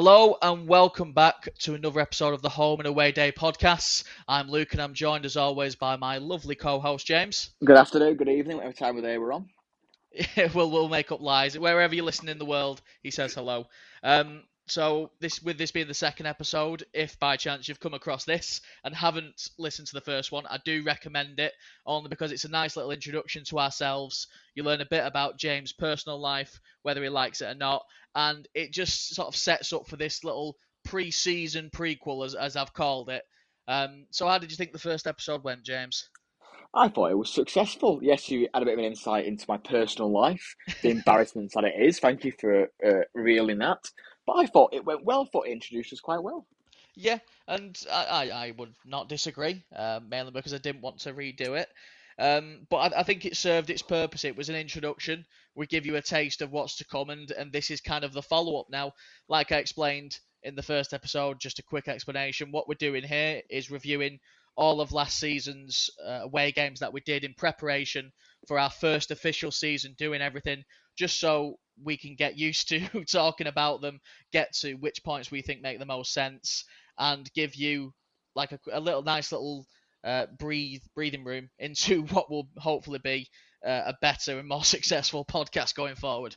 Hello and welcome back to another episode of the Home and Away Day podcast. I'm Luke and I'm joined as always by my lovely co-host James. Good afternoon, good evening, whatever time of day we're on. Yeah, we'll we'll make up lies wherever you listen in the world. He says hello. Um, so this with this being the second episode, if by chance you've come across this and haven't listened to the first one, I do recommend it only because it's a nice little introduction to ourselves. You learn a bit about James' personal life, whether he likes it or not, and it just sort of sets up for this little pre-season prequel, as as I've called it. Um, so how did you think the first episode went, James? I thought it was successful. Yes, you had a bit of an insight into my personal life, the embarrassment that it is. Thank you for uh, revealing that. But I thought it went well. thought it introduced us quite well. Yeah, and I, I, I would not disagree, uh, mainly because I didn't want to redo it. Um, but I, I, think it served its purpose. It was an introduction. We give you a taste of what's to come, and, and this is kind of the follow up now. Like I explained in the first episode, just a quick explanation. What we're doing here is reviewing all of last season's uh, away games that we did in preparation for our first official season, doing everything just so we can get used to talking about them, get to which points we think make the most sense, and give you like a, a little nice little uh, breathe breathing room into what will hopefully be uh, a better and more successful podcast going forward.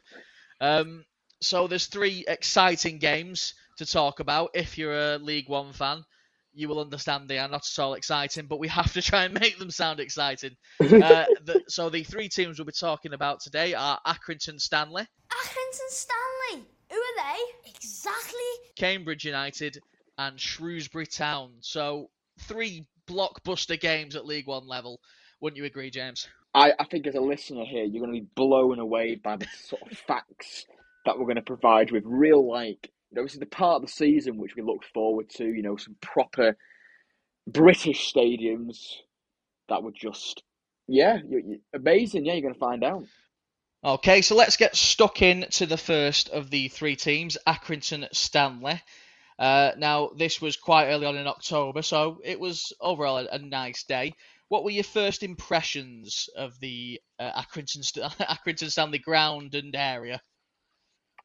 Um, so there's three exciting games to talk about if you're a League One fan you will understand they are not at all exciting, but we have to try and make them sound exciting. uh, the, so the three teams we'll be talking about today are Accrington Stanley. Accrington Stanley? Who are they? Exactly. Cambridge United and Shrewsbury Town. So three blockbuster games at League One level. Wouldn't you agree, James? I, I think as a listener here, you're going to be blown away by the sort of facts that we're going to provide with real like you know, this is the part of the season which we look forward to. You know, some proper British stadiums that were just, yeah, you, you, amazing. Yeah, you're going to find out. Okay, so let's get stuck in to the first of the three teams, Accrington Stanley. Uh, now, this was quite early on in October, so it was overall a, a nice day. What were your first impressions of the uh, Accrington, Accrington Stanley ground and area?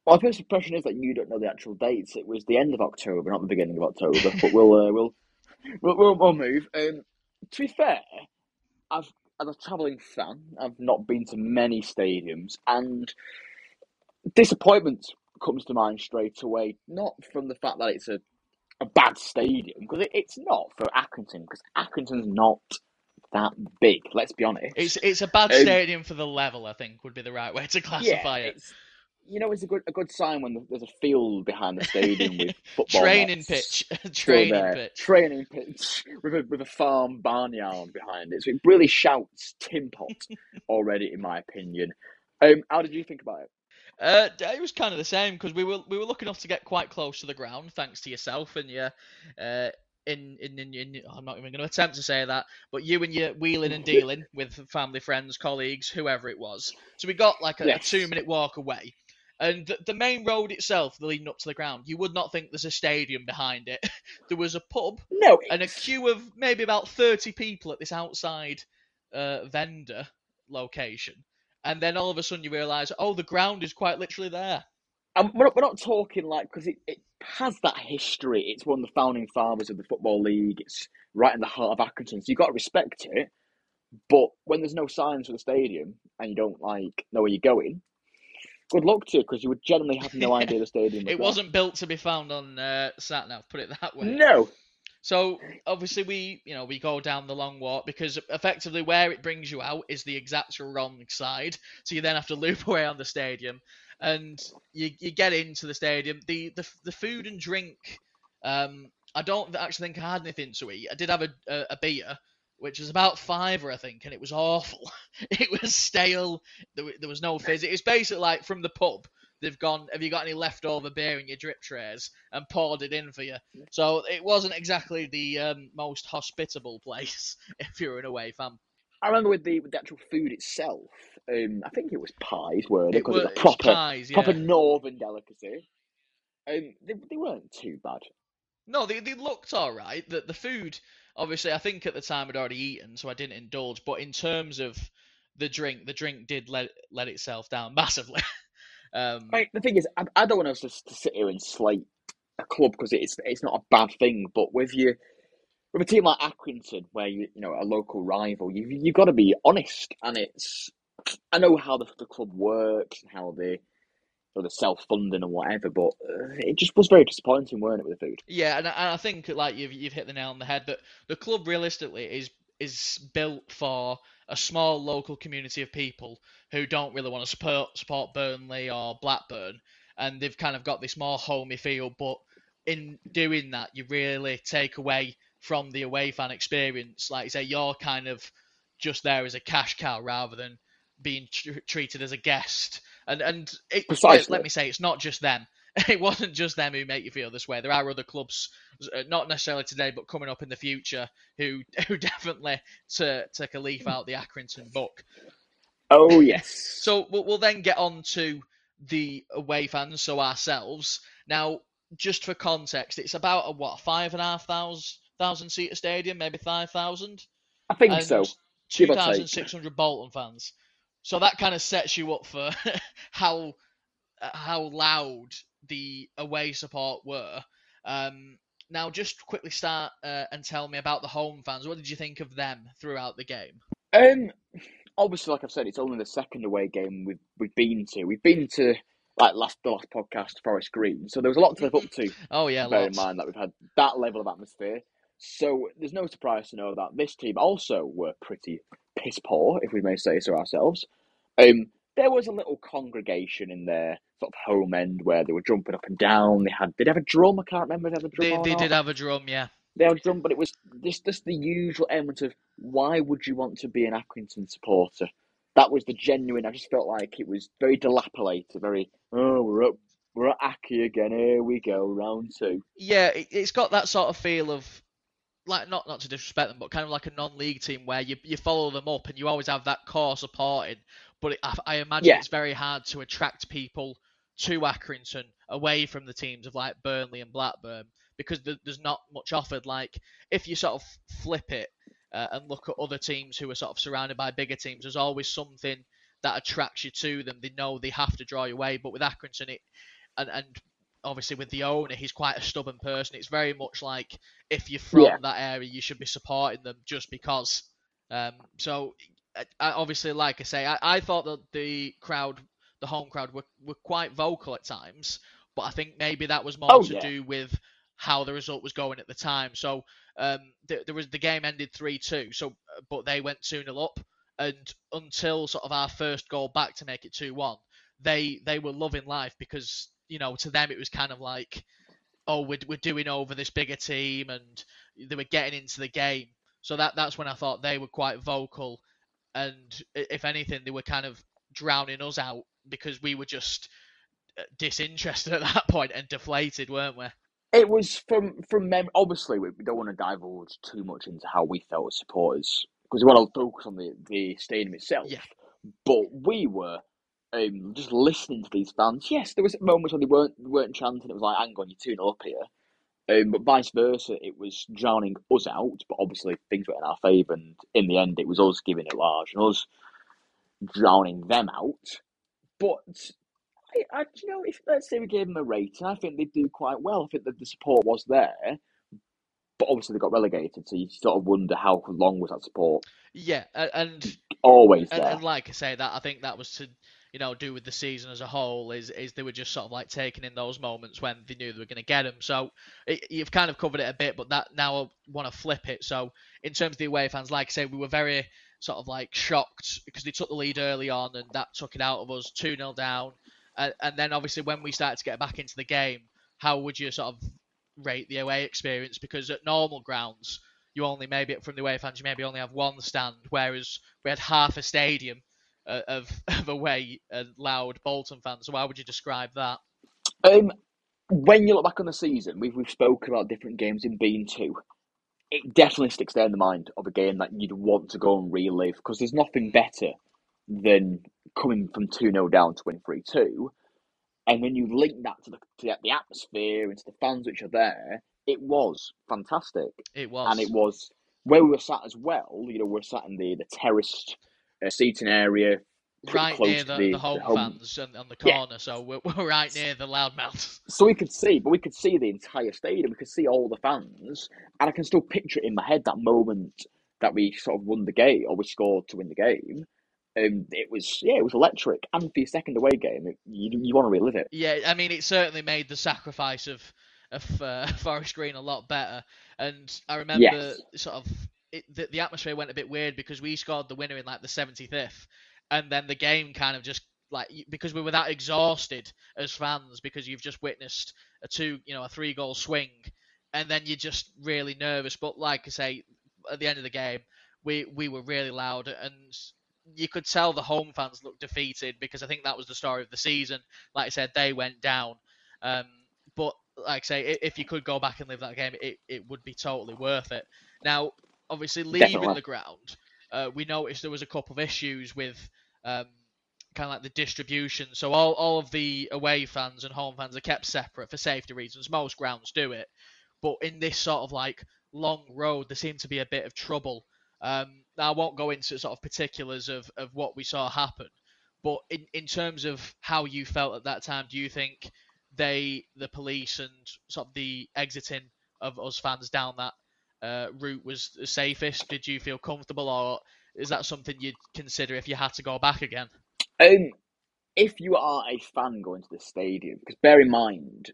Well, my first impression is that you don't know the actual dates. It was the end of October, not the beginning of October. but we'll uh, we'll, we'll we'll we'll move. Um, to be fair, I've as a travelling fan, I've not been to many stadiums, and disappointment comes to mind straight away. Not from the fact that it's a a bad stadium because it, it's not for Accrington because Accrington's not that big. Let's be honest. It's it's a bad um, stadium for the level. I think would be the right way to classify yeah, it you know, it's a good a good sign when there's a field behind the stadium with football training pitch, training pitch, training pitch with a with a farm barnyard behind it. So it really shouts tin pot already, in my opinion. Um, how did you think about it? Uh, it was kind of the same because we were we were lucky enough to get quite close to the ground, thanks to yourself and your. Uh, in, in, in, in, I'm not even going to attempt to say that, but you and your wheeling and dealing with family, friends, colleagues, whoever it was. So we got like a, yes. a two minute walk away, and the, the main road itself, leading up to the ground, you would not think there's a stadium behind it. there was a pub no, and a queue of maybe about 30 people at this outside uh, vendor location. And then all of a sudden you realise, oh, the ground is quite literally there. And we're not, we're not talking like, because it, it has that history. It's one of the founding fathers of the Football League. It's right in the heart of Accrington. So you've got to respect it. But when there's no signs for the stadium and you don't like know where you're going, good luck to you because you would generally have no idea the stadium. it wasn't built to be found on uh, sat nav. Put it that way. No. So obviously we, you know, we go down the long walk because effectively where it brings you out is the exact wrong side. So you then have to loop away on the stadium, and you you get into the stadium. The the the food and drink. Um, I don't actually think I had anything to eat. I did have a, a, a beer, which was about fiver, I think, and it was awful. it was stale. There, there was no fizz. It was basically like from the pub. They've gone. Have you got any leftover beer in your drip trays and poured it in for you? So it wasn't exactly the um, most hospitable place if you're an away fan. I remember with the with the actual food itself. Um, I think it was pies, weren't it? Because it, was a proper pies, yeah. proper northern delicacy. Um, they, they weren't too bad. No, they, they looked all right. The the food obviously, I think at the time I'd already eaten, so I didn't indulge. But in terms of the drink, the drink did let let itself down massively. um, right, the thing is, I, I don't want us to, to sit here and slate a club because it's it's not a bad thing. But with you, with a team like Accrington, where you you know a local rival, you you've got to be honest. And it's I know how the, the club works and how they or the self funding and whatever, but uh, it just was very disappointing, weren't it, with the food? Yeah, and I, I think like you've you've hit the nail on the head that the club realistically is is built for a small local community of people who don't really want to support support Burnley or Blackburn, and they've kind of got this more homey feel. But in doing that, you really take away from the away fan experience. Like you say, you're kind of just there as a cash cow rather than being tr- treated as a guest. And and it, Precisely. let me say, it's not just them. It wasn't just them who make you feel this way. There are other clubs, uh, not necessarily today, but coming up in the future, who who definitely to take a leaf out the Accrington book. Oh yes. So we'll, we'll then get on to the away fans, so ourselves. Now, just for context, it's about a what five and a half thousand thousand seater stadium, maybe five thousand, I think and so. two give or take. thousand six hundred Bolton fans. So that kind of sets you up for how uh, how loud the away support were. Um, now, just quickly start uh, and tell me about the home fans. What did you think of them throughout the game? Um, obviously, like I've said, it's only the second away game we've we've been to. We've been to like last the last podcast, Forest Green. So there was a lot to live up to. Oh yeah, bear lots. in mind that we've had that level of atmosphere. So there's no surprise to know that this team also were pretty piss poor, if we may say so ourselves. Um, there was a little congregation in their sort of home end where they were jumping up and down. They had did they have a drum? I can't remember if they had a drum. They, they did have a drum, yeah. They had a drum, but it was just just the usual element of why would you want to be an Accrington supporter? That was the genuine. I just felt like it was very dilapidated, very oh we're up we're at Accy again. Here we go, round two. Yeah, it, it's got that sort of feel of like not not to disrespect them, but kind of like a non-league team where you you follow them up and you always have that core supporting. But it, I, I imagine Yeah. it's very hard to attract people to Accrington away from the teams of like Burnley and Blackburn because th- there's not much offered. Like if you sort of flip it uh, and look at other teams who are sort of surrounded by bigger teams, there's always something that attracts you to them. They know they have to draw you away, but with Accrington, it and and obviously with the owner, he's quite a stubborn person. It's very much like if you're from Yeah. that area, you should be supporting them just because. Um, so I, I, obviously, like I say, I, I thought that the crowd, the home crowd, were, were quite vocal at times, but I think maybe that was more Oh, to yeah. do with how the result was going at the time. So um, th- there was the game ended three two. So uh, but they went two 0 up, and until sort of our first goal back to make it two one, they they were loving life because you know to them it was kind of like, oh we're we're doing over this bigger team, and they were getting into the game. So that that's when I thought they were quite vocal, and if anything they were kind of drowning us out because we were just uh, disinterested at that point and deflated, weren't we? It was from from mem. Obviously, we we don't want to divulge too much into how we felt as supporters because we want to focus on the the stadium itself. Yeah. But we were um, just listening to these fans. Yes, there was moments when they weren't weren't chanting. It was like, "Hang on, you're two 0 up here." Um, but vice versa, it was drowning us out. But obviously, things were in our favour, and in the end, it was us giving it large and us drowning them out. But I, I, you know, if let's say we gave them a rating, I think they'd do quite well. I think that the support was there, but obviously they got relegated, so you sort of wonder how long was that support Yeah, and always and, there. and like I say, that I think that was to you know do with the season as a whole. Is is they were just sort of like taking in those moments when they knew they were going to get them. So it, you've kind of covered it a bit, but that now I want to flip it. So in terms of the away fans, like I say, we were very sort of like shocked because they took the lead early on, and that took it out of us, two 0 down. And, and then obviously when we started to get back into the game, how would you sort of rate the away experience? Because at normal grounds, you only maybe from the away fans, you maybe only have one stand, whereas we had half a stadium uh, of of away and loud Bolton fans. So how would you describe that? Um, when you look back on the season, we've we've spoken about different games in being two. It definitely sticks there in the mind of a game that you'd want to go and relive because there's nothing better than coming from two 0 down to win three two, and then you link that to the to the atmosphere and to the fans which are there. It was fantastic. It was. and it was where we were sat as well. You know, we are sat in the the terraced uh, seating area, right near the, the- the home home- fans and on the Yeah. corner, so we're, we're right near the loudmouths. So we could see, but we could see the entire stadium. We could see all the fans, and I can still picture it in my head that moment that we sort of won the game or we scored to win the game. Um, it was yeah, it was electric. And for your second away game, it, you you want to relive it. Yeah, I mean, it certainly made the sacrifice of of uh, Forest Green a lot better. And I remember Yes. sort of it, the, the atmosphere went a bit weird because we scored the winner in like the 75th, and then the game kind of just like because we were that exhausted as fans because you've just witnessed a two, you know, a three goal swing, and then you're just really nervous. But like I say, at the end of the game, we we were really loud and. You could tell the home fans looked defeated because I think that was the story of the season like I said, they went down. Um, but like I say, if you could go back and live that game, it, it would be totally worth it. Now, obviously, leaving Definitely. the ground, uh, we noticed there was a couple of issues with um, kind of like the distribution. So all, all of the away fans and home fans are kept separate for safety reasons. Most grounds do it, but in this sort of like long road, there seemed to be a bit of trouble. Um, now, I won't go into sort of particulars of, of what we saw happen, but in, in terms of how you felt at that time, do you think they, the police, and sort of the exiting of us fans down that uh, route was the safest? Did you feel comfortable, or is that something you'd consider if you had to go back again? Um, if you are a fan going to the stadium, because bear in mind,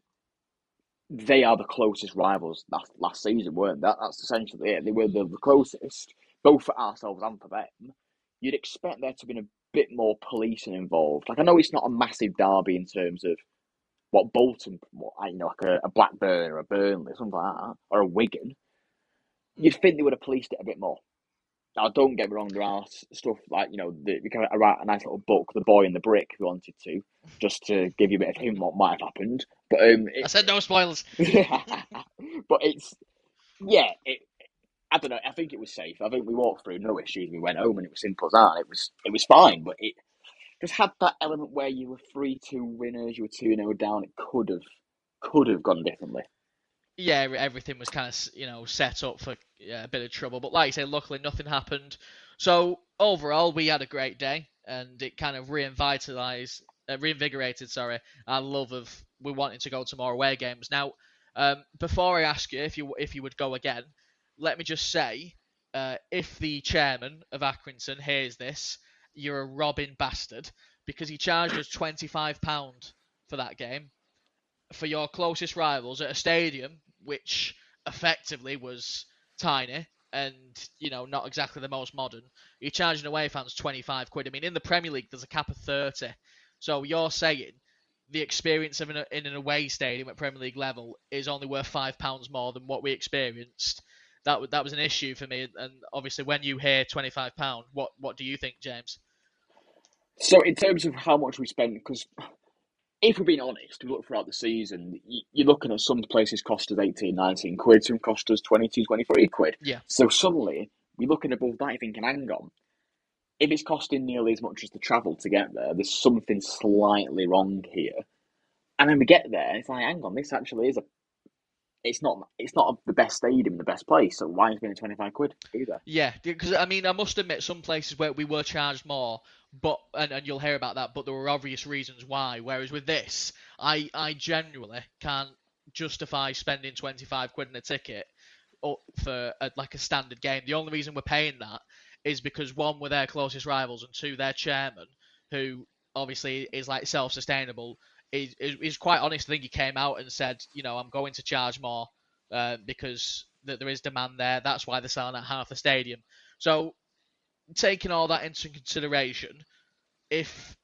they are the closest rivals last, last season, weren't? That, that's essentially it. They were the, the closest, both for ourselves and for them. You'd expect there to be a bit more policing involved. Like I know it's not a massive derby in terms of what Bolton, what you know, like a, a Blackburn or a Burnley, or something like that, or a Wigan. You'd think they would have policed it a bit more. Now, don't get me wrong, there are stuff like, you know, the, we can write a nice little book, The Boy and the Brick, if we wanted to, just to give you a bit of hint what might have happened. But um, I said no spoilers. but it's, yeah, it, I don't know. I think it was safe. I think we walked through, no issues. We went home, and it was simple as that. It was, it was fine. But it just had that element where you were three two winners, you were two 0 down. It could have, could have gone differently. Yeah, everything was kind of you know set up for yeah, a bit of trouble. But like you say, luckily nothing happened. So overall, we had a great day, and it kind of reinvitalized, uh, reinvigorated, sorry, our love of we wanting to go to more away games. Now, um, before I ask you if you if you would go again, let me just say, uh, if the chairman of Accrington hears this, you're a robbing bastard because he charged us twenty five pound for that game for your closest rivals at a stadium which effectively was tiny and you know not exactly the most modern. You're charging away fans 25 quid. I mean, in the Premier League, there's a cap of 30. So you're saying the experience of an, in an away stadium at Premier League level is only worth five pounds more than what we experienced. That wa- that was an issue for me. And obviously, when you hear 25 pound, what what do you think, James? So, in terms of how much we spent, because if we're being honest, we look throughout the season, you're looking at some places cost us 18, 19 quid, some cost us 22, 23 quid. Yeah. So, suddenly, we're looking above that, thinking, hang on, if it's costing nearly as much as the travel to get there, there's something slightly wrong here. And then we get there, and it's like, hang on, this actually is a. It's not. It's not the best stadium, the best place. So why is it twenty five quid either? Yeah, because I mean, I must admit, some places where we were charged more, but and, and you'll hear about that, but there were obvious reasons why. Whereas with this, I I genuinely can't justify spending twenty five quid in a ticket for a, like a standard game. The only reason we're paying that is because one, we're their closest rivals, and two, their chairman, who obviously is like self sustainable, is, is is quite honest. I think he came out and said, you know, I'm going to charge more uh, because that there is demand there. That's why they're selling at half the stadium. So, taking all that into consideration, if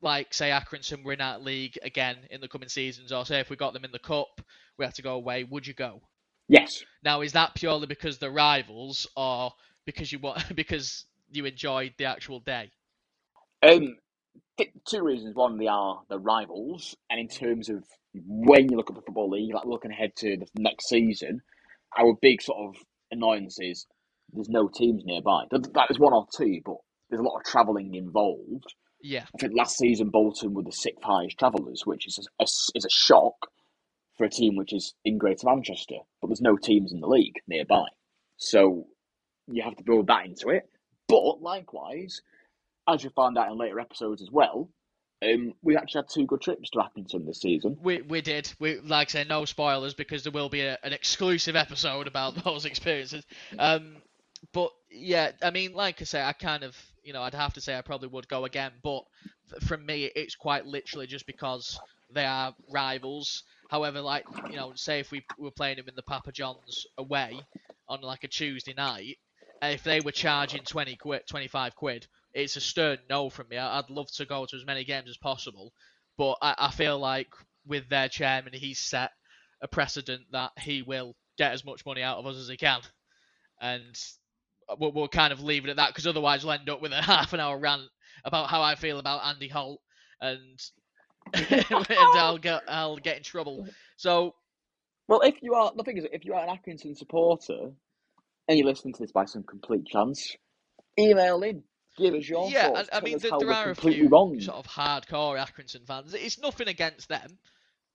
like say Accrington were in that league again in the coming seasons, or say if we got them in the cup, we had to go away. Would you go? Yes. Now, is that purely because they're rivals, or because you want because you enjoyed the actual day? Um, th- two reasons. One, they are the rivals, and in terms of when you look at the football league, like looking ahead to the next season, our big sort of annoyance is there's no teams nearby. Th- That is one or two, but there's a lot of travelling involved. Yeah, I think last season Bolton were the sixth highest travellers, which is a, is a shock for a team which is in Greater Manchester, but there's no teams in the league nearby. So you have to build that into it. But likewise, as you find out in later episodes as well, um, we actually had two good trips to Accrington this season. We we did. We like I say no spoilers because there will be a, an exclusive episode about those experiences. Um, but yeah, I mean, like I say, I kind of you know I'd have to say I probably would go again, but from me it's quite literally just because they are rivals. However, like you know, say if we were playing them in the Papa John's away on like a Tuesday night, if they were charging 20 quid, 25 quid, it's a stern no from me. I'd love to go to as many games as possible, but I, I feel like with their chairman, he's set a precedent that he will get as much money out of us as he can, and we'll, we'll kind of leave it at that because otherwise we'll end up with a half an hour rant about how I feel about Andy Holt and and I'll get I'll get in trouble. So, well, if you are the thing is, if you are an Accrington supporter and you're listening to this by some complete chance, email in. Give us your yeah, thoughts. I, I mean, there, are a few wrong. sort of hardcore Accrington fans. It's nothing against them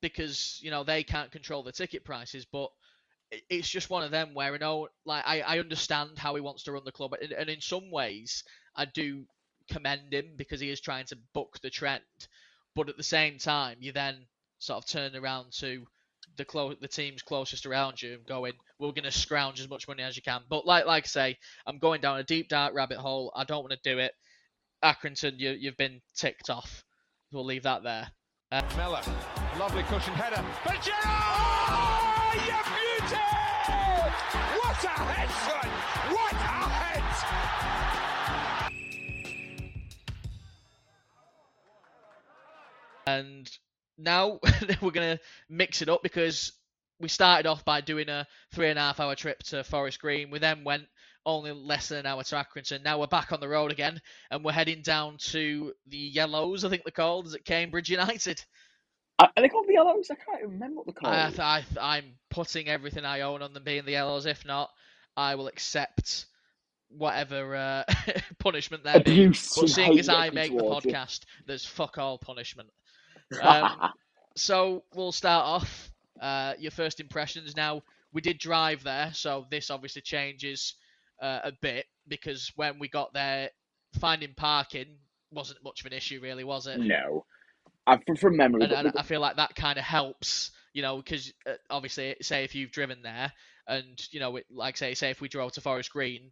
because you know they can't control the ticket prices, but it's just one of them where I know, like, I, I understand how he wants to run the club, and, and in some ways, I do commend him because he is trying to buck the trend. But at the same time, you then sort of turn around to the clo- the teams closest around you and going, we're going to scrounge as much money as you can. But like like I say, I'm going down a deep dark rabbit hole. I don't want to do it. Accrington, you, you've been ticked off. We'll leave that there. Uh, Miller, lovely cushion header. But Gerrard! You! What a head! What a head! And now we're going to mix it up because we started off by doing a three and a half hour trip to Forest Green. We then went only less than an hour to Accrington. Now we're back on the road again and we're heading down to the Yellows, I think they're called. Is it Cambridge United? Are are they called the Yellows? I can't even remember what they're called. I, I, I'm putting everything I own on them being the Yellows. If not, I will accept whatever uh, punishment there be. Abuse But seeing as I make the towards you. podcast, there's fuck all punishment. Um, so we'll start off. Uh, your first impressions. Now we did drive there, so this obviously changes uh, a bit because when we got there, finding parking wasn't much of an issue, really, was it? no, I, from, from memory. and, and I feel like that kind of helps, you know, because uh, obviously, say if you've driven there, and you know, it, like say, say if we drove to Forest Green,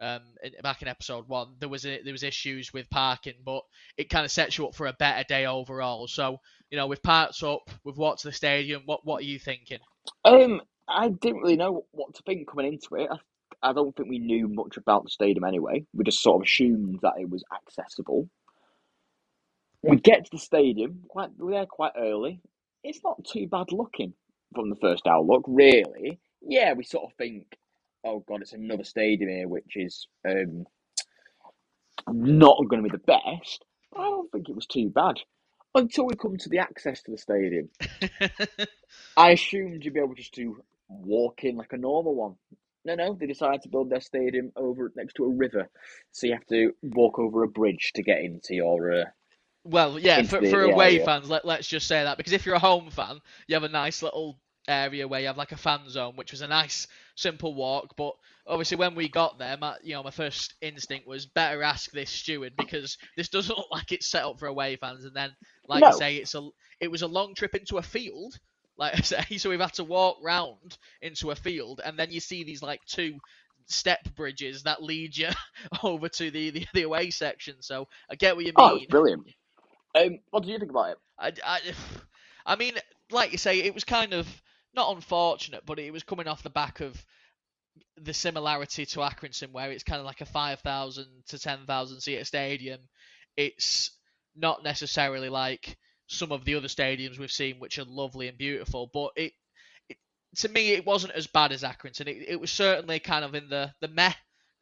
um, in, back in episode one, there was a, there was issues with parking, but it kind of sets you up for a better day overall. So, you know, with parts up, we've walked to the stadium. What what are you thinking? Um, I didn't really know what to think coming into it. I, I don't think we knew much about the stadium anyway. We just sort of assumed that it was accessible. We get to the stadium quite we're there quite early. It's not too bad looking from the first outlook, really. Yeah, we sort of think, oh god, it's another stadium here, which is um not going to be the best. I don't think it was too bad until we come to the access to the stadium. I assumed you'd be able just to walk in like a normal one. No, no, they decided to build their stadium over next to a river, so you have to walk over a bridge to get into your. Uh, Well, yeah, for, the- for away area. fans, let, let's just say that because if you're a home fan, you have a nice little area where you have like a fan zone, which was a nice simple walk. But obviously, when we got there, my, you know, my first instinct was better ask this steward because this doesn't look like it's set up for away fans. And then, like I say, it's a it was a long trip into a field. Like I say, so we've had to walk round into a field, and then you see these like two step bridges that lead you over to the, the, the away section. So I get what you oh, mean. it's brilliant. Um, what do you think about it? I, I, I mean, like you say, it was kind of not unfortunate, but it was coming off the back of the similarity to Accrington, where it's kind of like a 5,000 to 10,000 seat stadium. It's not necessarily like some of the other stadiums we've seen, which are lovely and beautiful, but it, it to me, it wasn't as bad as Accrington. It, it was certainly kind of in the, the meh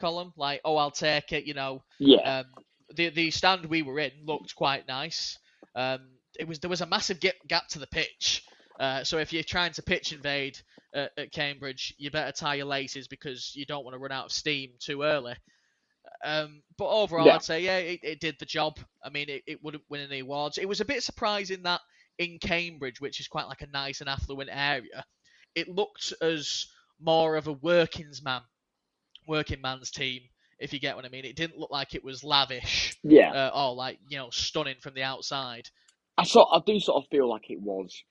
column, like, oh, I'll take it, you know, Yeah, um, the the stand we were in looked quite nice. Um, it was there was a massive gap gap to the pitch. Uh, so if you're trying to pitch invade at, at Cambridge, you better tie your laces because you don't want to run out of steam too early. Um, but overall, Yeah. I'd say yeah, it, it did the job. I mean, it, it wouldn't win any awards. It was a bit surprising that in Cambridge, which is quite like a nice and affluent area, it looked as more of a workings man, working man's team if you get what I mean. It didn't look like it was lavish Yeah, uh, or like you know stunning from the outside. I sort I do sort of feel like it was.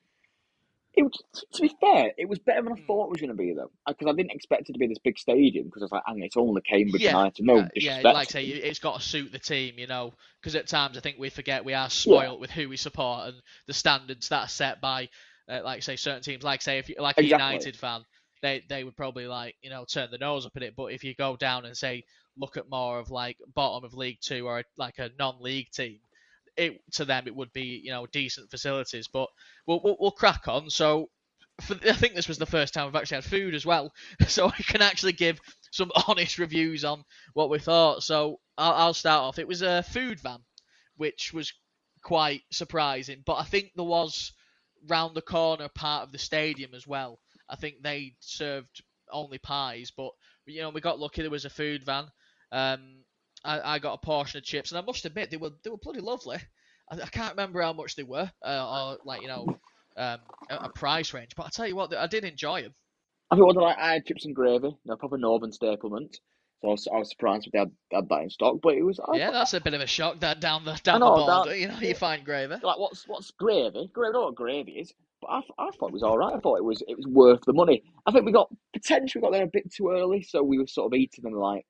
It was, to be fair, it was better than I Mm. thought it was going to be though, because I didn't expect it to be this big stadium. Because I was like, hang on, it's only Cambridge Yeah, United. No Uh, yeah, like I say, it's got to suit the team, you know, because at times I think we forget we are spoilt with who we support and the standards that are set by, uh, like say, certain teams. Like say, if you like a Exactly. United fan, they they would probably like you know turn the nose up at it. But if you go down and say look at more of like bottom of League Two or like a non-league team, it to them it would be you know decent facilities. But we'll we'll, we'll crack on. So. For, I think this was the first time we've actually had food as well, so I can actually give some honest reviews on what we thought. So I'll, I'll start off. It was a food van, which was quite surprising, but I think there was round the corner part of the stadium as well. I think they served only pies, but you know we got lucky. There was a food van. Um, I, I got a portion of chips, and I must admit they were they were bloody lovely. I, I can't remember how much they were, uh, or like you know, um, a, a price range. But I tell you what, I did enjoy them. I think what did I, I had chips and gravy, no proper northern staplement. So I was, I was surprised they had, had that in stock, but it was I Yeah, that's a bit of a shock. That down the down know, the border, that- you know, you find gravy. like what's what's gravy? Gravy, I don't know what gravy is, but I, I thought it was all right. I thought it was it was worth the money. I think we got potentially got there a bit too early, so we were sort of eating them like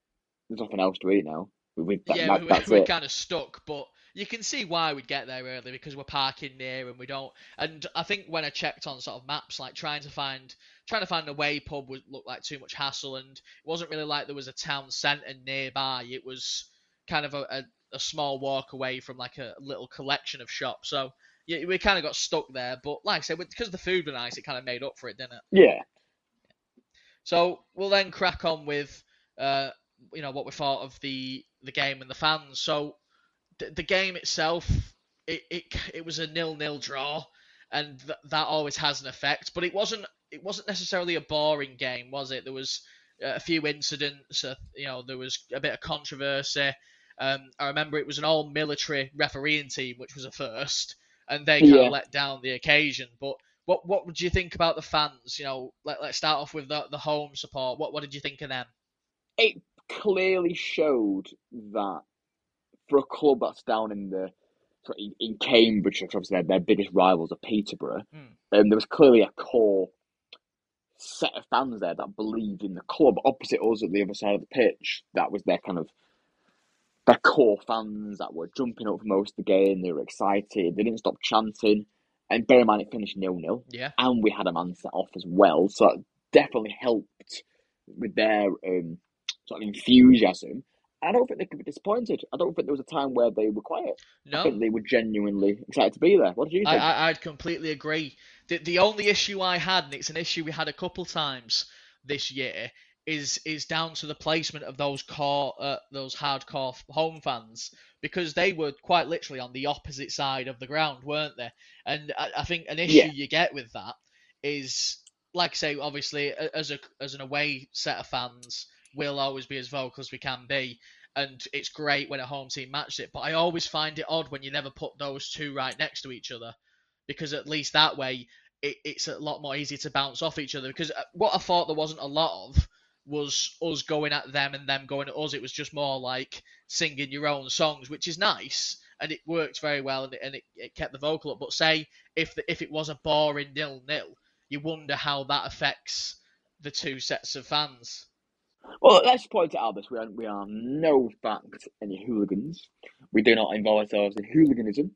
there's nothing else to eat now. We, we, that, yeah, that- we, that's we, we're it. kind of stuck, but you can see why we'd get there early because we're parking near and we don't. And I think when I checked on sort of maps, like trying to find trying to find a way pub would look like too much hassle, and it wasn't really like there was a town centre nearby. It was kind of a, a, a small walk away from like a little collection of shops. So yeah, we kind of got stuck there. But like I said, because the food was nice, it kind of made up for it, didn't it? Yeah, So we'll then crack on with, uh, you know, what we thought of the the game and the fans. So the, the game itself, it, it it was a nil nil draw, and th- that always has an effect. But it wasn't it wasn't necessarily a boring game, was it? There was uh, a few incidents. Uh, you know, there was a bit of controversy. Um, I remember it was an all military refereeing team, which was a first, and they kind Yeah. of let down the occasion. But what what would you think about the fans? You know, let, let's start off with the, the home support. What what did you think of them? it clearly showed that for a club that's down in the in, in Cambridge, which obviously their, their biggest rivals are Peterborough, Hmm. um, there was clearly a core set of fans there that believed in the club. Opposite us at the other side of the pitch, that was their kind of their core fans that were jumping up for most of the game. They were excited. They didn't stop chanting. And bear in mind, it finished nil nil, Yeah, and we had a man set off as well, so that definitely helped with their um, sort of enthusiasm. I don't think they could be disappointed. I don't think there was a time where they were quiet. No, I think they were genuinely excited to be there. What did you think? I I'd completely agree. The the only issue I had, and it's an issue we had a couple times this year, is is down to the placement of those core uh, those hardcore home fans because they were quite literally on the opposite side of the ground, weren't they? And I, I think an issue Yeah. you get with that is, like I say, obviously as a as an away set of fans, we'll always be as vocal as we can be. And it's great when a home team matches it, but I always find it odd when you never put those two right next to each other, because at least that way it, it's a lot more easy to bounce off each other. Because uh, what I thought there wasn't a lot of was us going at them and them going at us. It was just more like singing your own songs, which is nice and it worked very well and it, and it, it kept the vocal up. But say if the, if it was a boring nil nil, you wonder how that affects the two sets of fans. Well, let's point out this: we are we are no fact any hooligans. We do not involve ourselves in hooliganism.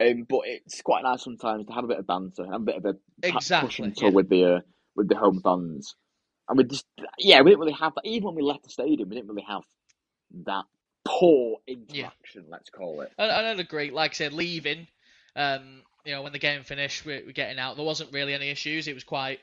Um, but it's quite nice sometimes to have a bit of banter, have a bit of a pa- push Exactly, and yeah. with the uh, with the home fans. And we just yeah, we didn't really have that. Even when we left the stadium, we didn't really have that poor interaction. Let's call it. And, and I'd agree. Like I said, leaving, um, you know, when the game finished, we're, we're getting out. There wasn't really any issues. It was quite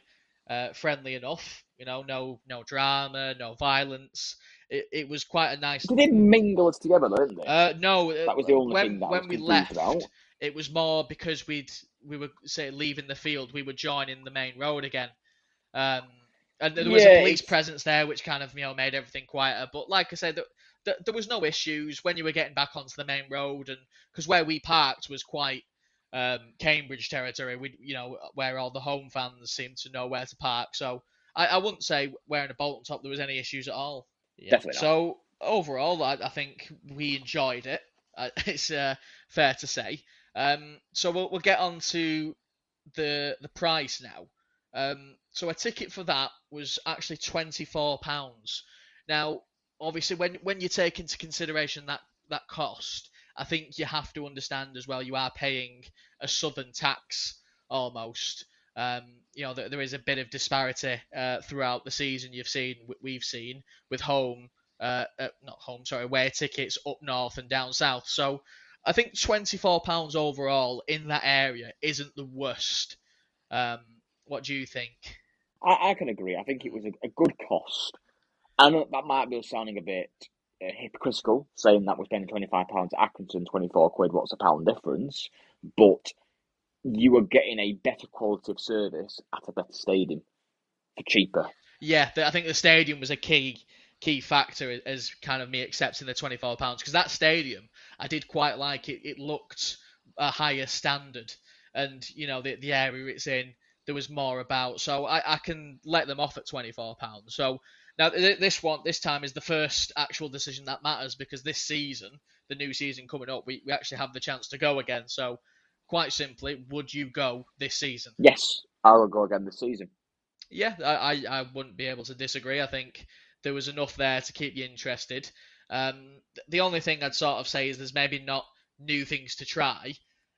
uh, friendly enough. You know, no no drama, no violence. It, it was quite a nice. Did They mingle us together, though, didn't they? Uh, no, uh, that was the only when thing that when we left, about. it was more because we'd we were say leaving the field, we were joining the main road again. Um, and there was Yeah, a police it's- presence there, which kind of you know made everything quieter. But like I said, there, there, there was no issues when you were getting back onto the main road, and because where we parked was quite um, Cambridge territory, we you know where all the home fans seem to know where to park. So I, I wouldn't say wearing a Bolton top there was any issues at all. Yeah. Definitely not. So overall, I, I think we enjoyed it. Uh, it's uh, fair to say. Um, so we'll we'll get on to the the price now. Um, so a ticket for that was actually twenty four pounds. Now, obviously, when when you take into consideration that that cost, I think you have to understand as well you are paying a southern tax almost. Um, you know, there, is a bit of disparity uh, throughout the season. You've seen, we've seen with home, uh, uh, not home, sorry, away tickets up north and down south. So I think twenty four pounds overall in that area isn't the worst. Um, what do you think? I, I can agree. I think it was a, a good cost. And that might be sounding a bit Uh, hypocritical, saying that we're spending £25 at Accrington, 24 quid, what's a pound difference? But you are getting a better quality of service at a better stadium for cheaper. Yeah, I think the stadium was a key key factor as kind of me accepting the twenty four pounds because that stadium I did quite like it. It looked a higher standard, and you know the the area it's in there was more about. So I, I can let them off at twenty four pounds. So now this one this time is the first actual decision that matters because this season, the new season coming up, we, we actually have the chance to go again. So quite simply, would you go this season? Yes, I will go again this season. Yeah, I, I wouldn't be able to disagree. I think there was enough there to keep you interested. Um, the only thing I'd sort of say is there's maybe not new things to try.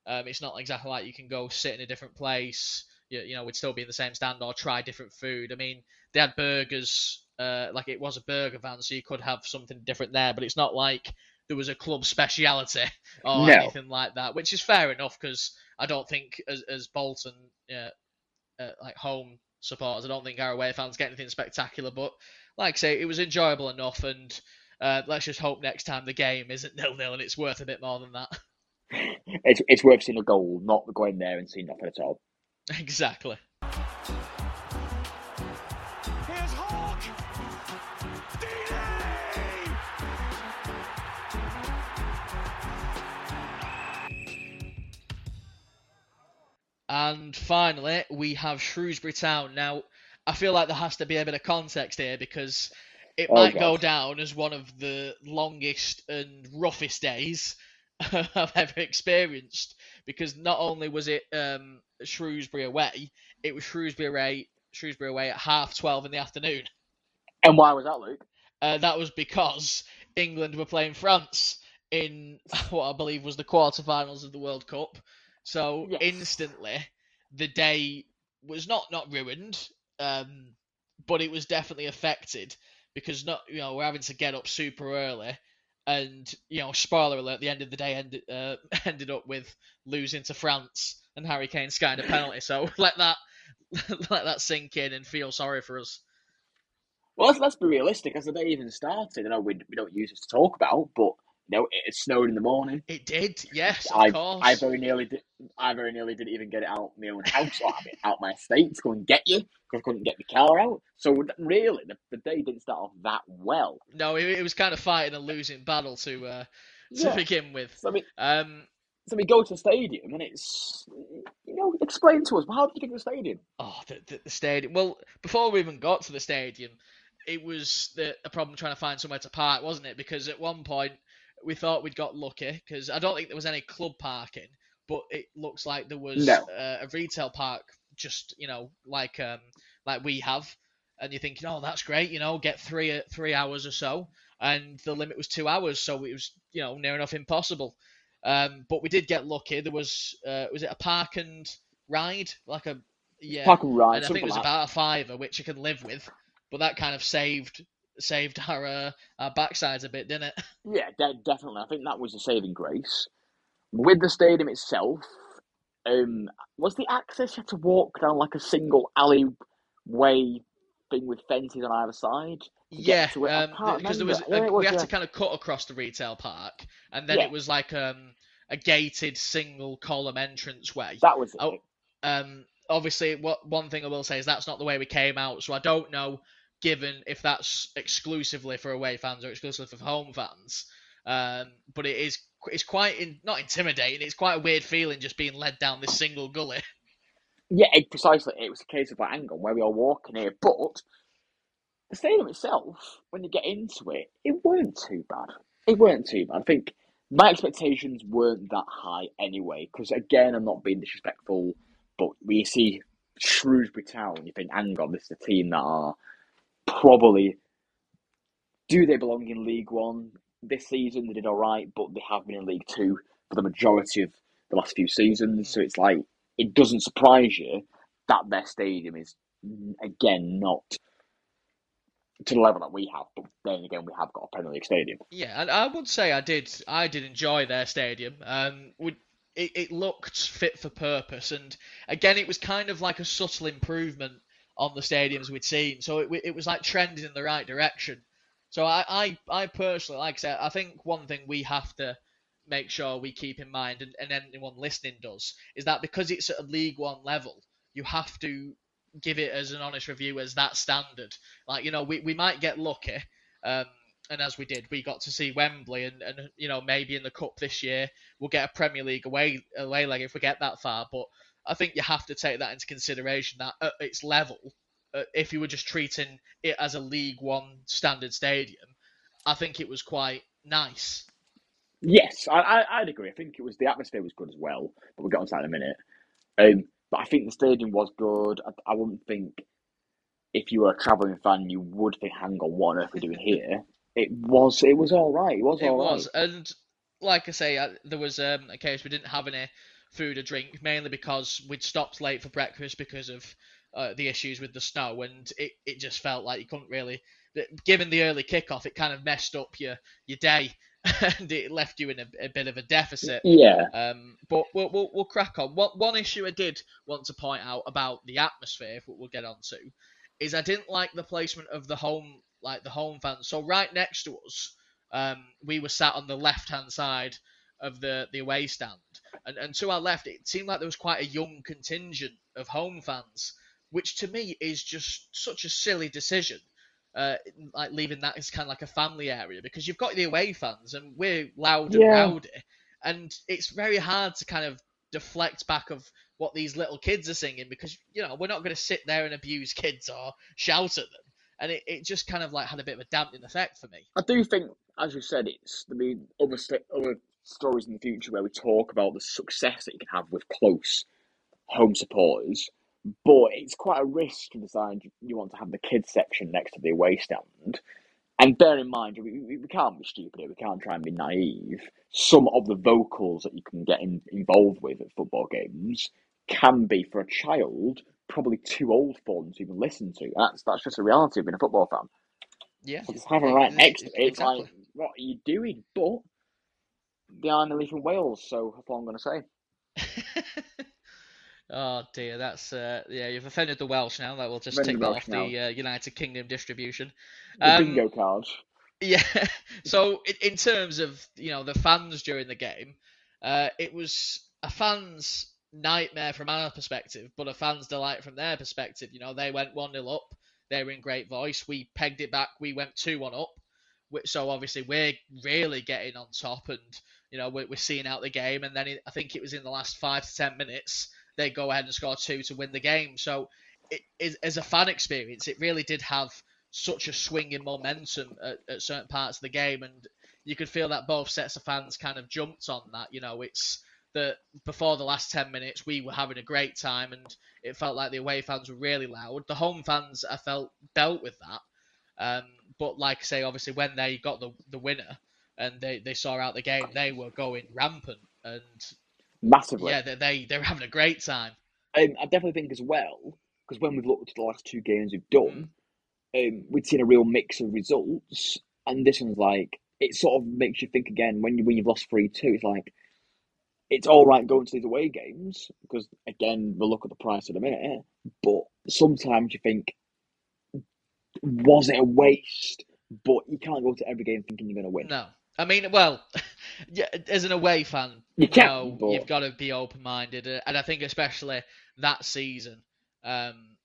Um, it's not exactly like you can go sit in a different place. You, you know, we'd still be in the same stand or try different food. I mean, they had burgers, uh, like it was a burger van, so you could have something different there. But it's not like there was a club speciality or no. anything like that, which is fair enough because I don't think as, as Bolton, uh, uh, like home supporters, I don't think our away fans get anything spectacular. But like I say, it was enjoyable enough, and uh, let's just hope next time the game isn't nil nil and it's worth a bit more than that. It's it's worth seeing a goal, not going there and seeing nothing at all. Exactly. And finally, we have Shrewsbury Town. Now, I feel like there has to be a bit of context here because it oh, might God. go down as one of the longest and roughest days I've ever experienced. Because not only was it um, Shrewsbury away, it was Shrewsbury away, Shrewsbury away at half twelve in the afternoon. And why was that, Luke? Uh, that was because England were playing France in what I believe was the quarterfinals of the World Cup. So yes. instantly, the day was not not ruined, um, but it was definitely affected because not you know we're having to get up super early, and you know spoiler alert, the end of the day ended uh, ended up with losing to France and Harry Kane skying a penalty. So let that let that sink in and feel sorry for us. Well, let's, let's be realistic. As the day even started, I know we, we don't use this to talk about, but you know, it snowed in the morning. It did, yes, I, course. I very nearly did. I very nearly didn't even get it out my own house or out my estate to go and get you because I couldn't get the car out. So really, the, the day didn't start off that well. No, it, it was kind of fighting a losing battle to uh, to yeah. begin with. So I mean, um, so we go to the stadium and it's you know explain to us how did you get to the stadium? Oh, the, the, the stadium. Well, before we even got to the stadium, it was the, a problem trying to find somewhere to park, wasn't it? Because at one point we thought we'd got lucky because I don't think there was any club parking, but it looks like there was no. uh, a retail park just you know like um like we have, and you're thinking, oh that's great, you know, get three three hours or so, and the limit was two hours, so it was you know near enough impossible. Um, but we did get lucky. There was uh, was it a park and ride like a yeah park and ride, and I think it was about a fiver, which I can live with. But that kind of saved saved our uh, our backsides a bit, didn't it? Yeah, de- definitely. I think that was the saving grace. With the stadium itself, um, was the access you had to walk down like a single alleyway thing with fences on either side? Yeah, because um, there was a, yeah, was, we had yeah. to kind of cut across the retail park, and then yeah. it was like um, a gated single column entrance way. That was it. Oh, um, obviously, what one thing I will say is that's not the way we came out. So I don't know given if that's exclusively for away fans or exclusively for home fans. Um, but it is it's quite in, not intimidating. It's quite a weird feeling just being led down this single gully. Yeah, it, precisely. It was a case of like, where we are walking here, but the stadium itself, when you get into it, it weren't too bad. It weren't too bad. I think my expectations weren't that high anyway. Because again, I'm not being disrespectful, but we see Shrewsbury Town, you think, hang on, this is a team that are probably do they belong in League One this season? They did all right, but they have been in League Two for the majority of the last few seasons. So it's like it doesn't surprise you that their stadium is again not to the level that we have. But then again, we have got a Premier League stadium. Yeah, and I would say I did. I did enjoy their stadium. Um, would it, it looked fit for purpose, and again, it was kind of like a subtle improvement on the stadiums we'd seen. So it, it was like trending in the right direction. So I, I, I personally, like I said, I think one thing we have to make sure we keep in mind, and, and anyone listening does, is that because it's at a League One level, you have to give it as an honest review as that standard. Like, you know, we, we might get lucky, um, and as we did, we got to see Wembley, and, and you know, maybe in the Cup this year, we'll get a Premier League away, away leg if we get that far. But I think you have to take that into consideration that at its level, uh, if you were just treating it as a League One standard stadium, I think it was quite nice. Yes, I, I, I'd agree. I think it was the atmosphere was good as well, but we'll get on to that in a minute. Um, but I think the stadium was good. I, I wouldn't think if you were a travelling fan, you would think, "Hang on, what on earth are we doing here?" It was, it was all right. It was It all was, right. and like I say, uh, there was um, a case we didn't have any food or drink, mainly because we'd stopped late for breakfast because of uh, the issues with the snow, and it, it just felt like you couldn't really, given the early kickoff, it kind of messed up your your day, and it left you in a, a bit of a deficit. Yeah, Um, but we'll, we'll, we'll crack on. What one issue I did want to point out about the atmosphere, if we'll get on to, is I didn't like the placement of the home, like the home fans. So right next to us, um, we were sat on the left hand side of the the away stand, and and to our left, it seemed like there was quite a young contingent of home fans, which to me is just such a silly decision. Uh, like leaving that as kind of like a family area because you've got the away fans and we're loud and Yeah. rowdy, and it's very hard to kind of deflect back of what these little kids are singing because you know we're not going to sit there and abuse kids or shout at them and it, it just kind of like had a bit of a dampening effect for me I do think, as you said, it's be other st- other stories in the future where we talk about the success that you can have with close home supporters, but it's quite a risk to decide you want to have the kids section next to the away stand. And bear in mind, we, we, we can't be stupid here. We can't try and be naive. Some of the vocals that you can get in, involved with at football games can be for a child probably too old for them to even listen to. That's that's just a reality of being a football fan. yeah Just having right next to it, it's exactly. like, what are you doing? But they are only from Wales, so that's all I'm going to say. oh dear that's uh, yeah you've offended the welsh now that will just Offended tick the that Welsh off the uh, united kingdom distribution The Um, bingo card. Yeah. So in, in terms of you know the fans during the game, uh, it was a fan's nightmare from our perspective, but a fan's delight from their perspective. You know they went one 0 up. They were in great voice. We pegged it back. We went two one up. So obviously we're really getting on top, and you know we're, we're seeing out the game. And then it, I think it was in the last five to ten minutes they go ahead and score two to win the game. So it, is as a fan experience, it really did have such a swing in momentum at, at certain parts of the game, and you could feel that both sets of fans kind of jumped on that. You know, it's that before the last ten minutes we were having a great time, and it felt like the away fans were really loud. The home fans, I felt, dealt with that. Um, but like I say, obviously when they got the the winner and they, they saw out the game, they were going rampant, and Massively. yeah, they they they were having a great time. Um, I definitely think as well, because when we've looked at the last two games we've done, um, we've seen a real mix of results, and this one's like it sort of makes you think again when you when you've lost three two. It's like it's all right going to these away games because again we'll look at the price in a minute, but sometimes you think, was it a waste? But you can't go to every game thinking you're going to win. No, I mean, well, as an away fan, You know, but- you've got to be open-minded, uh, and I think especially that season, um,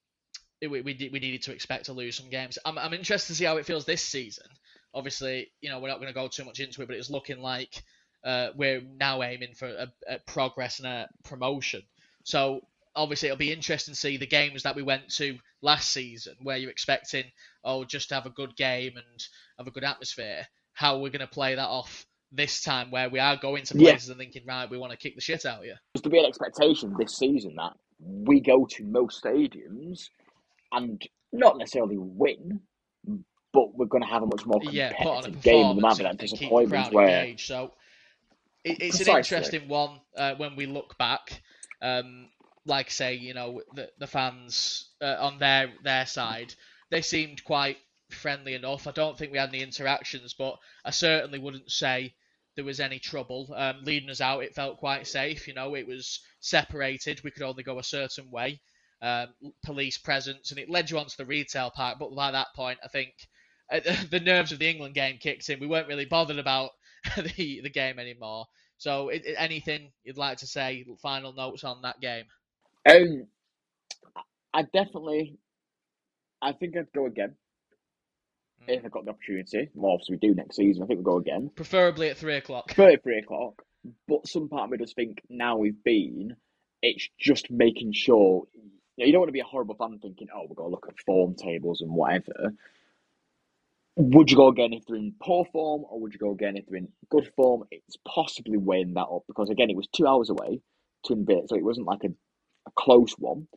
it- we we, we needed to expect to lose some games. I'm I'm interested to see how it feels this season. Obviously, you know, we're not going to go too much into it, but it's looking like uh, we're now aiming for a, a progress and a promotion. So obviously it'll be interesting to see the games that we went to last season, where you're expecting oh just to have a good game and have a good atmosphere. How we're going to play that off this time, where we are going to Yeah. places and thinking right, we want to kick the shit out of you. There's to be an expectation this season that we go to most stadiums and not necessarily win, but we're going to have a much more yeah, put on a competitive game than having that disappointment where engaged. So it, it's Precisely. an interesting one uh, when we look back. Um, like say, you know, the the fans uh, on their their side, they seemed quite friendly enough. I don't think we had any interactions, but I certainly wouldn't say there was any trouble. Um, leading us out, it felt quite safe. You know, it was separated. We could only go a certain way. Um, police presence, and it led you onto the retail park. But by that point, I think uh, the nerves of the England game kicked in. We weren't really bothered about the the game anymore. So, it, anything you'd like to say? Final notes on that game? um, I definitely, I think I'd go again. If I got the opportunity. Well, obviously we do next season. I think we'll go again. Preferably at three o'clock. 33 o'clock. But some part of me does think now we've been, it's just making sure. You, know, you don't want to be a horrible fan thinking, oh, we're going to look at form tables and whatever. Would you go again if they're in poor form, or would you go again if they're in good form? It's possibly weighing that up because, again, it was two hours away to invade, so it wasn't like a, a close one.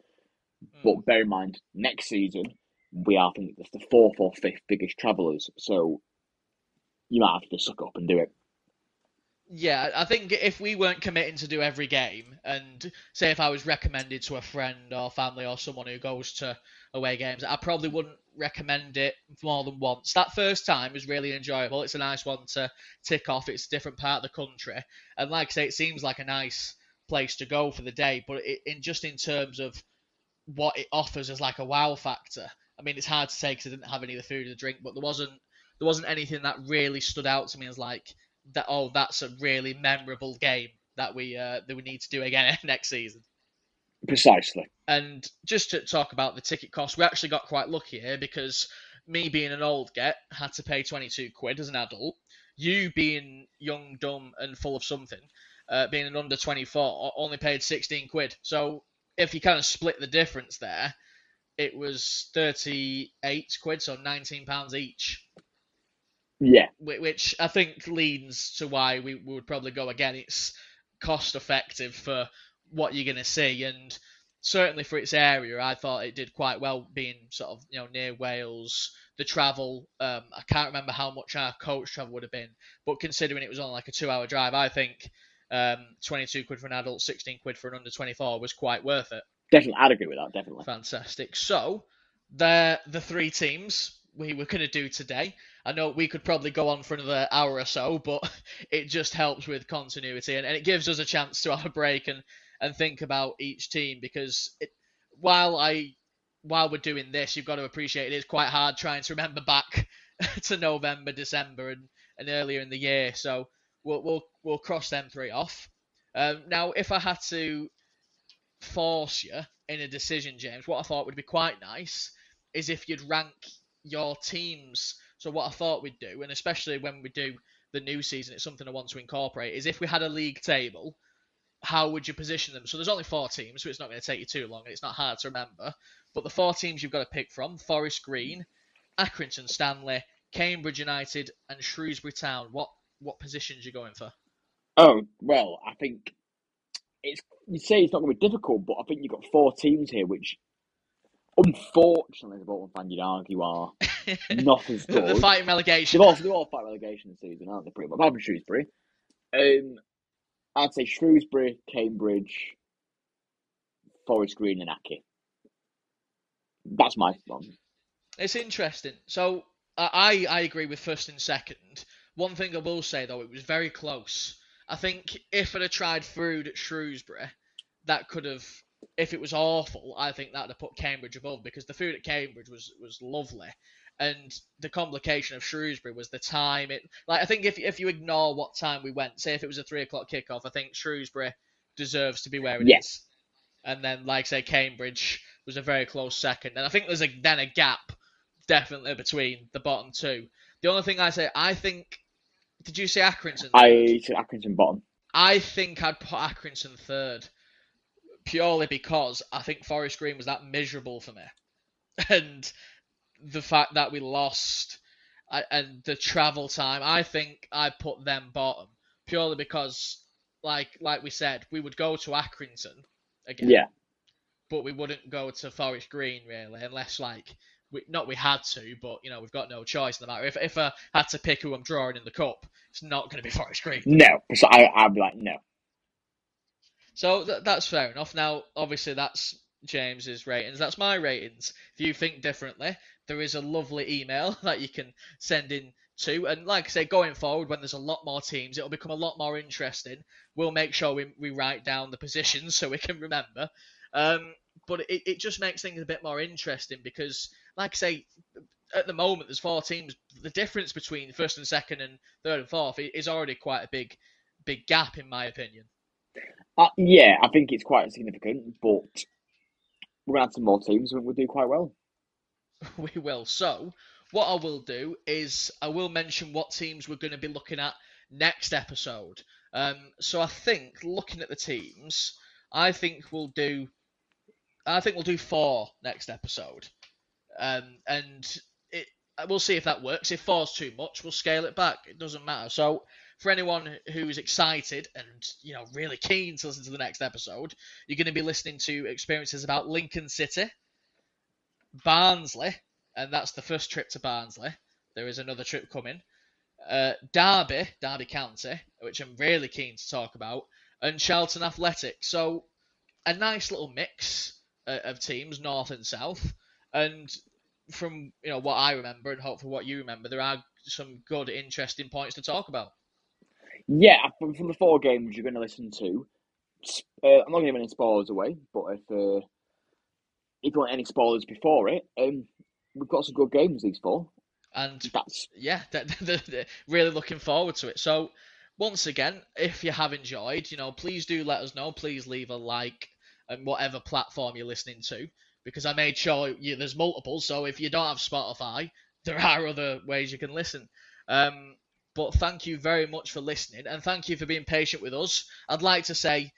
Mm. But bear in mind, next season, we are, I think, it's the fourth or fifth biggest travellers, so you might have to suck up and do it. Yeah, I think if we weren't committing to do every game, and say if I was recommended to a friend or family or someone who goes to away games, I probably wouldn't recommend it more than once. That first time was really enjoyable. It's a nice one to tick off. It's a different part of the country, and like I say, it seems like a nice place to go for the day. But it, in just in terms of what it offers as like a wow factor, I mean, it's hard to say because I didn't have any of the food or the drink, but there wasn't there wasn't anything that really stood out to me as like that oh that's a really memorable game that we uh, that we need to do again next season. Precisely. And just to talk about the ticket cost, we actually got quite lucky here because me being an old get had to pay 22 quid as an adult. You being young, dumb, and full of something, uh, being an under 24, only paid 16 quid. So if you kind of split the difference there, it was 38 quid, so 19 pounds each Yeah. which I think leans to why we would probably go again. It's cost effective for what you're going to see, and certainly for its area, I thought it did quite well being sort of you know near Wales. The travel, um, I can't remember how much our coach travel would have been, but considering it was on like a two-hour drive, I think um, 22 quid for an adult, 16 quid for an under 24 was quite worth it. Definitely, I'd agree with that. Definitely. Fantastic. So, they're the three teams we were going to do today. I know we could probably go on for another hour or so, but it just helps with continuity and, and it gives us a chance to have a break and, and think about each team because it, while I while we're doing this, you've got to appreciate it is quite hard trying to remember back to November, December, and, and earlier in the year. So we'll we'll we'll cross them three off. Um, now, if I had to force you in a decision, James, what I thought would be quite nice is if you'd rank your teams. So what I thought we'd do, and especially when we do the new season, it's something I want to incorporate, is if we had a league table, how would you position them? So there's only four teams, so it's not going to take you too long, and it's not hard to remember. But the four teams you've got to pick from: Forest Green, Accrington Stanley, Cambridge United, and Shrewsbury Town. What what positions you going for? Oh well, I think it's you say it's not going to be difficult, but I think you've got four teams here, which unfortunately, as a Bolton fan, you'd argue are not as the good. fighting relegation. They've all they've all fight relegation this season, aren't they? Pretty much. Apart from Shrewsbury. Um, I'd say Shrewsbury, Cambridge, Forest Green, and Accy. That's my one. It's interesting. So I I agree with first and second. One thing I will say though, it was very close. I think if I'd have tried food at Shrewsbury, that could have. If it was awful, I think that'd have put Cambridge above because the food at Cambridge was was lovely, and the complication of Shrewsbury was the time. It like I think if if you ignore what time we went, say if it was a three o'clock kickoff, I think Shrewsbury deserves to be where it is. Yes. And then, like say, Cambridge was a very close second, and I think there's a then a gap definitely between the bottom two. The only thing I say, I think, did you say Accrington? I said Accrington bottom. I think I'd put Accrington third purely because I think Forest Green was that miserable for me, and the fact that we lost uh, and the travel time. I think I put them bottom purely because, like like we said, we would go to Accrington again. Yeah. But we wouldn't go to Forest Green really, unless like we, not we had to, but you know we've got no choice in the matter. If if I had to pick who I'm drawing in the cup, it's not going to be Forest Green. No, so I I'd be like no. So th- that's fair enough. Now, obviously, that's James's ratings. That's my ratings. If you think differently, there is a lovely email that you can send in to. And like I say, going forward, when there's a lot more teams, it'll become a lot more interesting. We'll make sure we, we write down the positions so we can remember. Um, but it, it just makes things a bit more interesting because, like I say, at the moment there's four teams. The difference between first and second and third and fourth is already quite a big, big gap in my opinion. Uh, yeah, I think it's quite significant, but we're gonna have some more teams and we'll do quite well. we will. So, what I will do is I will mention what teams we're going to be looking at next episode. Um, so I think looking at the teams, I think we'll do, I think we'll do four next episode, um, and it we'll see if that works. If four's too much, we'll scale it back. It doesn't matter. So for anyone who's excited and you know really keen to listen to the next episode, you're going to be listening to experiences about Lincoln City, Barnsley, and that's the first trip to Barnsley. There is another trip coming. Uh, Derby, Derby County, which I'm really keen to talk about, and Charlton Athletic. So a nice little mix uh, of teams, north and south. And from you know what I remember, and hopefully what you remember, there are some good, interesting points to talk about. Yeah, from, from the four games you're going to listen to, uh, I'm not going to give any spoilers away, but if uh, if you want any spoilers before it, um, we've got some good games these four. And that's yeah, really looking forward to it. So once again, if you have enjoyed, you know, please do let us know. Please leave a like and whatever platform you're listening to, because I made sure you, there's multiple. So if you don't have Spotify, there are other ways you can listen. Um, but thank you very much for listening, and thank you for being patient with us. I'd like to say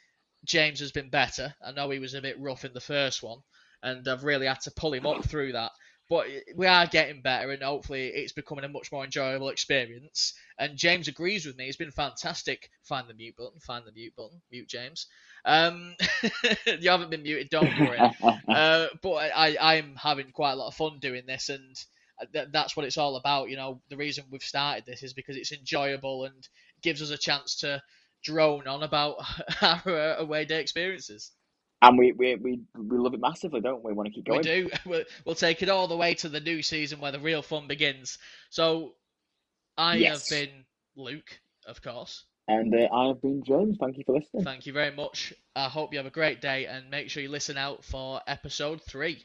James has been better. I know he was a bit rough in the first one, and I've really had to pull him up through that. But we are getting better, and hopefully it's becoming a much more enjoyable experience. And James agrees with me; it's been fantastic. Find the mute button. Find the mute button. Mute James. Um, you haven't been muted, don't worry. uh, but I, I'm having quite a lot of fun doing this, and th- that's what it's all about. You know, the reason we've started this is because it's enjoyable and gives us a chance to drone on about our uh, away day experiences. And we, we, we, we love it massively, don't we? We want to keep going. We do. We'll, we'll take it all the way to the new season where the real fun begins. So, I yes. have been Luke, of course. And uh, I have been James. Thank you for listening. Thank you very much. I hope you have a great day and make sure you listen out for episode three.